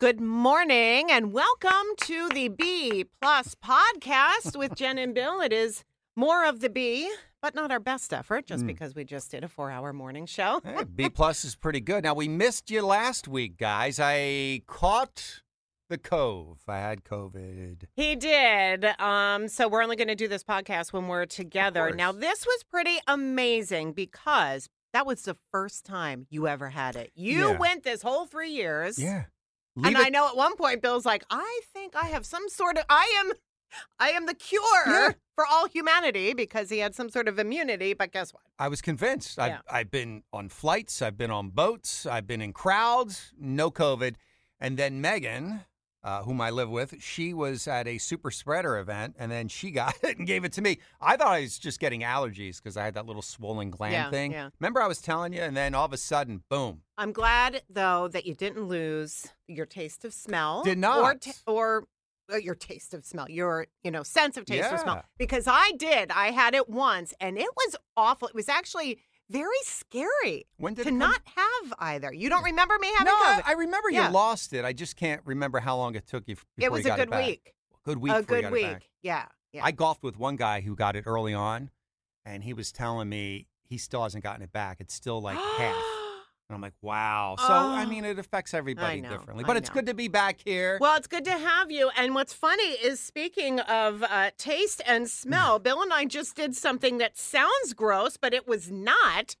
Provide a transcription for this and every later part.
Good morning and welcome to the B Plus podcast with Jenn and Bill. It is more of the B, but not our best effort just because we just did a four hour morning show. Hey, B plus is pretty good. Now we missed you last week, guys. I caught the cove. I had COVID. He did. Um, so we're only going to do this podcast when we're together. Now, this was pretty amazing because that was the first time you ever had it. You Yeah. went this whole three years. Yeah. And Leave I know at one point Bill's like, I think I have some sort of I am I am the cure Yeah. for all humanity because he had some sort of immunity, but guess what? I was convinced. I've, Yeah. I've been on flights. I've been on boats. I've been in crowds. No COVID. And then Megan, uh, whom I live with, she was at a super spreader event, and then she got it and gave it to me. I thought I was just getting allergies because I had that little swollen gland Yeah, thing. yeah. Remember, I was telling you, and then all of a sudden, boom. I'm glad though that you didn't lose your taste of smell. Did Or, not. t- or uh, your taste of smell, your you know sense of taste of smell. Because I did. I had it once, and it was awful. It was actually very scary When did to not have either. You don't remember me having no, I, COVID? I remember Yeah. you lost it. I just can't remember how long it took you before it was you a good week. Good week. a good got it back. week. Yeah. Yeah. I golfed with one guy who got it early on, and he was telling me he still hasn't gotten it back. It's still like half. And I'm like, wow. So, I Oh. mean, it affects everybody know, differently. But it's good to be back here. Well, it's good to have you. And what's funny is speaking of uh, taste and smell, Bill and I just did something that sounds gross, but it was not.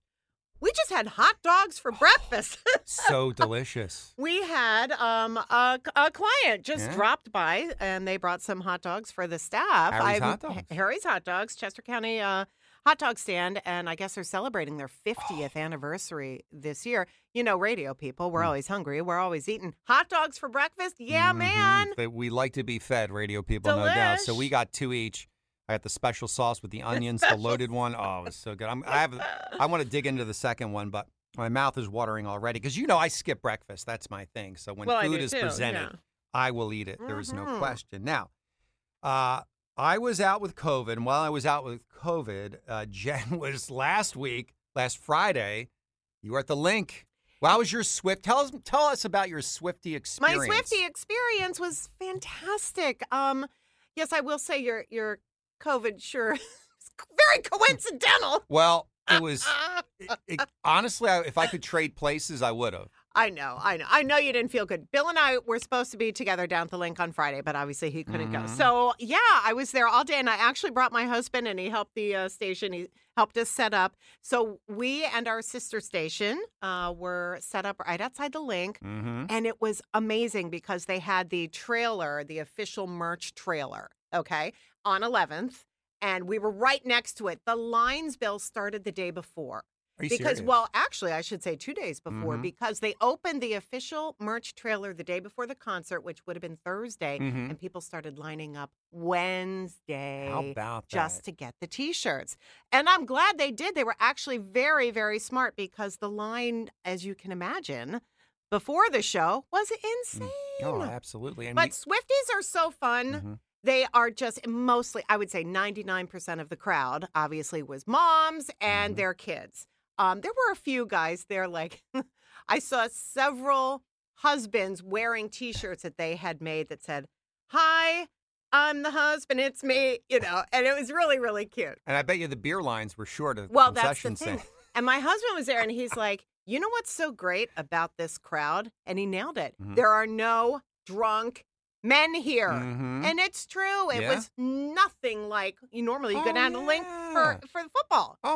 We just had hot dogs for breakfast. so delicious. we had um, a, a client just Yeah. dropped by and they brought some hot dogs for the staff. Harry's I'm- Hot Dogs. Harry's Hot Dogs, Chester County uh, hot dog stand. And I guess they're celebrating their 50th anniversary this year. You know, radio people, we're Mm. always hungry. We're always eating hot dogs for breakfast. Yeah, Mhm. man. We like to be fed, radio people, no doubt. So we got two each. I got the special sauce with the onions, the loaded one. Oh, it was so good. I'm, I have. I want to dig into the second one, but my mouth is watering already because you know I skip breakfast. That's my thing. So when Well, food is too, presented, yeah. I will eat it. There is no Mhm. question. Now, uh, I was out with COVID, and while I was out with COVID, uh, Jenn was last week, last Friday. You were at the Linc. Well, how was your Swift? Tell us, tell us about your Swifty experience. My. Swifty experience was fantastic. Um, yes, I will say your your COVID sure is very coincidental. Well, it was it, it- honestly, I, if I could trade places, I would have. I know, I know, I know you didn't feel good. Bill and I were supposed to be together down at the Linc on Friday, but obviously he couldn't go. Mhm. So yeah, I was there all day, and I actually brought my husband, and he helped the uh, station. He helped us set up. So we and our sister station uh, were set up right outside the Linc. Mm-hmm. And it was amazing because they had the trailer, the official merch trailer, okay, on 11th. And we were right next to it. The lines bill started the day before. Because, serious? well, actually, I should say two days before Mhm. because they opened the official merch trailer the day before the concert, which would have been Thursday. Mhm. And people started lining up Wednesday how about just that? to get the t-shirts. And I'm glad they did. They were actually very, very smart because the line, as you can imagine, before the show was insane. Oh, absolutely. And but Swifties are so fun. Mhm. They are just mostly, I would say 99% of the crowd obviously was moms and Mhm. their kids. Um, there were a few guys there, like I saw several husbands wearing t shirts that they had made that said, Hi, I'm the husband, it's me, you know, and it was really, really cute. and I bet you the beer lines were short of Well, that's the thing. And my husband was there and he's like, You know what's so great about this crowd? And he nailed it. Mhm. There are no drunk men here. Mhm. And it's true. It Yeah. was nothing like you normally you Oh, go down to Linc for, for the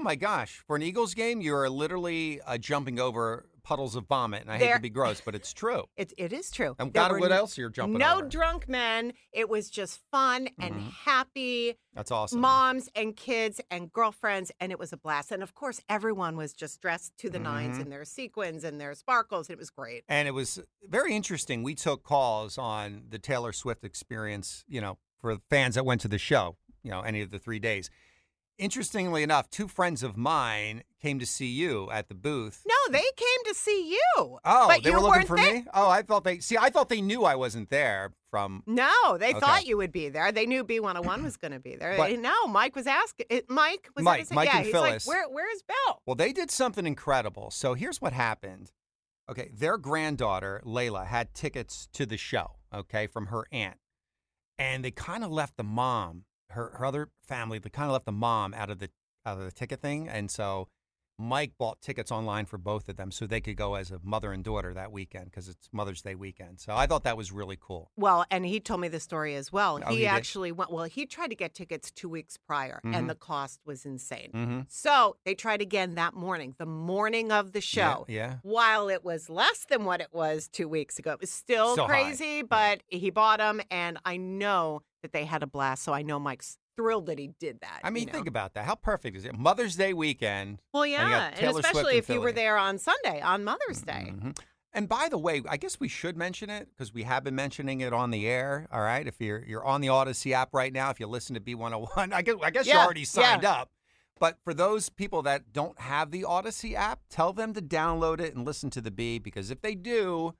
my gosh! For an Eagles game, you are literally uh, jumping over puddles of vomit, and I hate to be gross, but it's true. It, it is true. And There God, what else you're jumping over? No over? drunk men. It was just fun and Mhm. happy. That's awesome. moms and kids and girlfriends, and it was a blast. And of course, everyone was just dressed to the nines Mhm. in their sequins and their sparkles. It was great. And it was very interesting. We took calls on the Taylor Swift experience, you know, for fans that went to the show, you know, any of the three days. Interestingly enough, two friends of mine came to see you at the booth. No, they came to see you. Oh, but they you were looking for there. me? Oh, I thought they see, I thought they knew I wasn't there from No, they Okay. thought you would be there. They knew B101 was going to be there. But- no, Mike was asking. It, Mike was Mike. Mike yeah, and Phyllis. like, Where, where's Bill? Well, they did something incredible. So here's what happened. Okay, their granddaughter, Layla, had tickets to the show, okay, from her aunt. And they kind of left the mom, her, her other family, they kind of left the mom out of the out of the ticket thing. And so Mike bought tickets online for both of them so they could go as a mother and daughter that weekend because it's Mother's Day weekend. So I thought that was really cool. Well, and he told me the story as well. Oh, he, he actually went, well, he tried to get tickets two weeks prior, Mhm. and the cost was insane. Mm-hmm. So they tried again that morning, the morning of the show. Yeah. While it was less than what it was two weeks ago, it was still, Still high. crazy, but he bought them, and I know that they had a blast. So I know Mike's thrilled that he did that. I mean, you know? think about that. How perfect is it? Mother's Day weekend. Well, yeah, and, Swift especially if you were there on Sunday, on Mother's Day. Mhm. And by the way, I guess we should mention it because we have been mentioning it on the air. All right, if you're you're on the Audacy app right now, if you listen to B101, I guess I guess you're already signed up. But for those people that don't have the Audacy app, tell them to download it and listen to the B because if they do,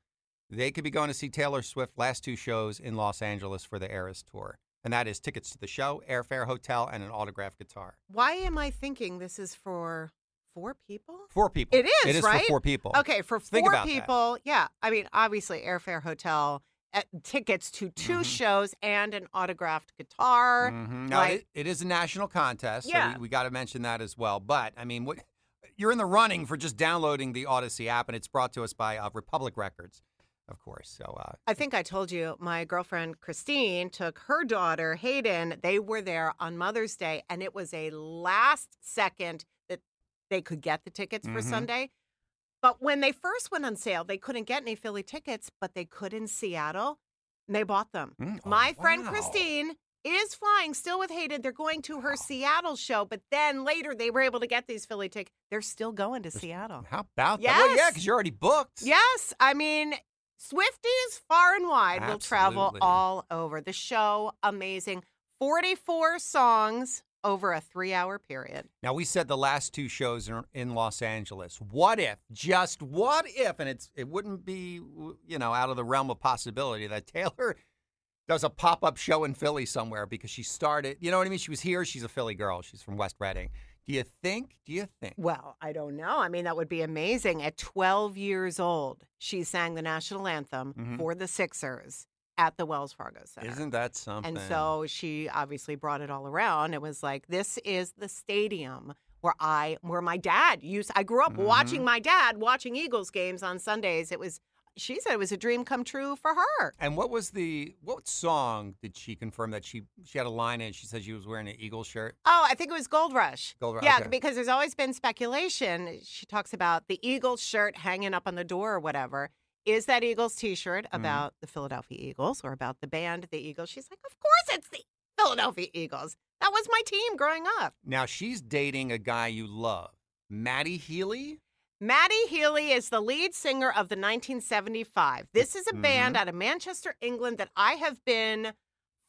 they could be going to see Taylor Swift last two shows in Los Angeles for the Eras tour. And that is tickets to the show, airfare, hotel, and an autographed guitar. Why am I thinking this is for four people? Four people. It is, It is right? for four people. Okay, for Think four about that. people, yeah. I mean, obviously, airfare, hotel, uh, tickets to 2 Mhm. shows, and an autographed guitar. Mhm. Now, like- it, it is a national contest, so Yeah. we, we got to mention that as well. But I mean, what you're in the running for just downloading the Audacy app, and it's brought to us by uh, Republic Records, of course. So uh, I think I told you my girlfriend Christine took her daughter Hayden. They were there on Mother's Day, and it was a last second that they could get the tickets for Mhm. Sunday. But when they first went on sale, they couldn't get any Philly tickets, but they could in Seattle, and they bought them. Mm, oh, my friend wow. Christine is flying still with Hayden. They're going to her Seattle show, but then later they were able to get these Philly tickets. They're still going to Seattle. how about that? Well, yeah, because you're already booked. Yes, I mean, Swifties far and wide will travel all over. The show, amazing. 44 songs over a three hour period. Now we said the last two shows are in Los Angeles. What if, just what if, and it's it wouldn't be you know out of the realm of possibility that Taylor does a pop up show in Philly somewhere because she started. You know what I mean? She was here. She's a Philly girl. She's from West Reading. Do you think? Do you think? Well, I don't know. I mean, that would be amazing. At 12 years old, she sang the national anthem Mhm. for the Sixers at the Wells Fargo Center. Isn't that something? And so she obviously brought it all around. It was like, this is the stadium where I, where my dad used. I grew up watching Mhm. my dad watching Eagles games on Sundays. It was. She said it was a dream come true for her. And what was the what song did she confirm that she she had a line in? She said she was wearing an Eagle shirt. Oh, I think it was Gold Rush. Gold Rush, Yeah, okay. because there's always been speculation. She talks about the Eagles shirt hanging up on the door or whatever. Is that Eagles T-shirt Mm-hmm. about the Philadelphia Eagles or about the band the Eagles? She's like, of course it's the Philadelphia Eagles. That was my team growing up. Now she's dating a guy you love, Matty Healy. Matty Healy is the lead singer of the 1975. This is a band Mhm. out of Manchester, England that I have been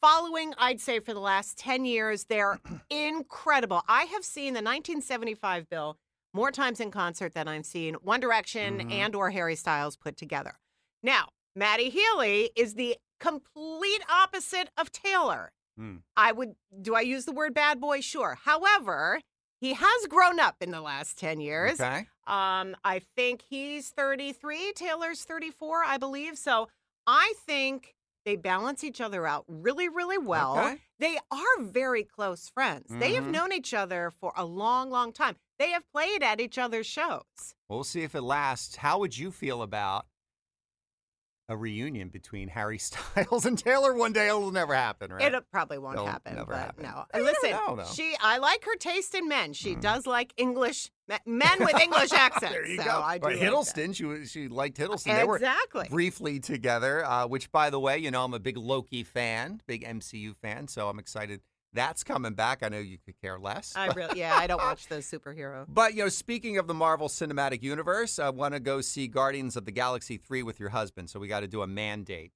following, I'd say, for the last 10 years. They're incredible. I have seen the 1975 bill more times in concert than I've seen One Direction Mhm. and or Harry Styles put together. Now, Matty Healy is the complete opposite of Taylor. Hmm. I would do I use the word bad boy? Sure. However, he has grown up in the last 10 years. Okay. Um, I think he's 33, Taylor's 34, I believe. So I think they balance each other out really, really well. Okay. They are very close friends. They have Mhm. known each other for a long, long time. They have played at each other's shows. We'll see if it lasts. How would you feel about a reunion between Harry Styles and Taylor one day? It'll never happen, right? It probably won't It'll happen. never but happen. no. Never Listen, know, she I like her taste in men. She does like English men with English accents. there you so go. I do Or like. Hiddleston, she she liked Hiddleston. They were Exactly. briefly together. Uh, which, by the way, you know I'm a big Loki fan, big MCU fan, so I'm excited that's coming back. I know you could care less. I really yeah, I don't watch those superhero. But you know, speaking of the Marvel Cinematic Universe, I want to go see Guardians of the Galaxy three with your husband. So we got to do a mandate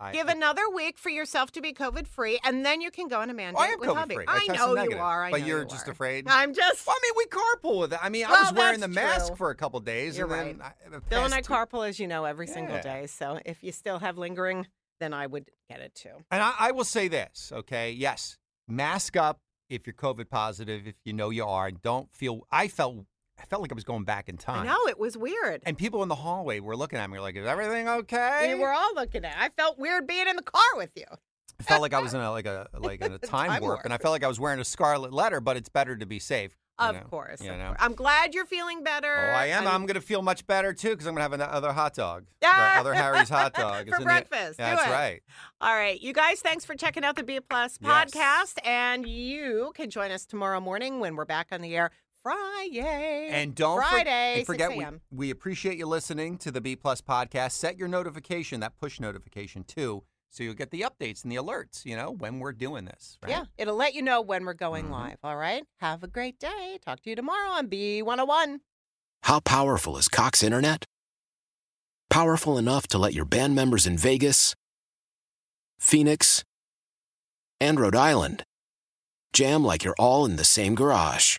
I Give another week for yourself to be COVID free, and then you can go on a mandate Oh, I am with COVID hubby. free. I tested know negative. you are. I but you're you just are. afraid. I'm just. Well, I mean, we carpool with it. I mean, I was wearing the that's mask for a couple days, You're and then right. I, the Bill and I two- carpool, as you know, every single day. So if you still have lingering, then I would get it too. And I, I will say this, okay? Yes, mask up if you're COVID positive, if you know you are. and Don't feel. I felt. I felt like I was going back in time. know it was weird. And people in the hallway were looking at me like, "Is everything okay?" We were all looking at. I felt weird being in the car with you. I felt like I was in a like a like in a time, Time warp, warp. and I felt like I was wearing a scarlet letter. But it's better to be safe. Of know, course, You of know. course. I'm glad you're feeling better. Oh, I am. I'm- I'm going to feel much better too because I'm going to have another hot dog. Yeah. The other Harry's hot dog. For in the- breakfast. Do That's it. right. All right, you guys, thanks for checking out the B Plus Yes. podcast, and you can join us tomorrow morning when we're back on the air Friday. Yay. And don't for- and forget 6 we, we appreciate you listening to the B Plus podcast. Set your notification, that push notification too, so you'll get the updates and the alerts. You know when we're doing this. Right? Yeah, it'll let you know when we're going Mhm. live. All right, have a great day. Talk to you tomorrow on B101. How powerful is Cox Internet? Powerful enough to let your band members in Vegas, Phoenix, and Rhode Island jam like you're all in the same garage.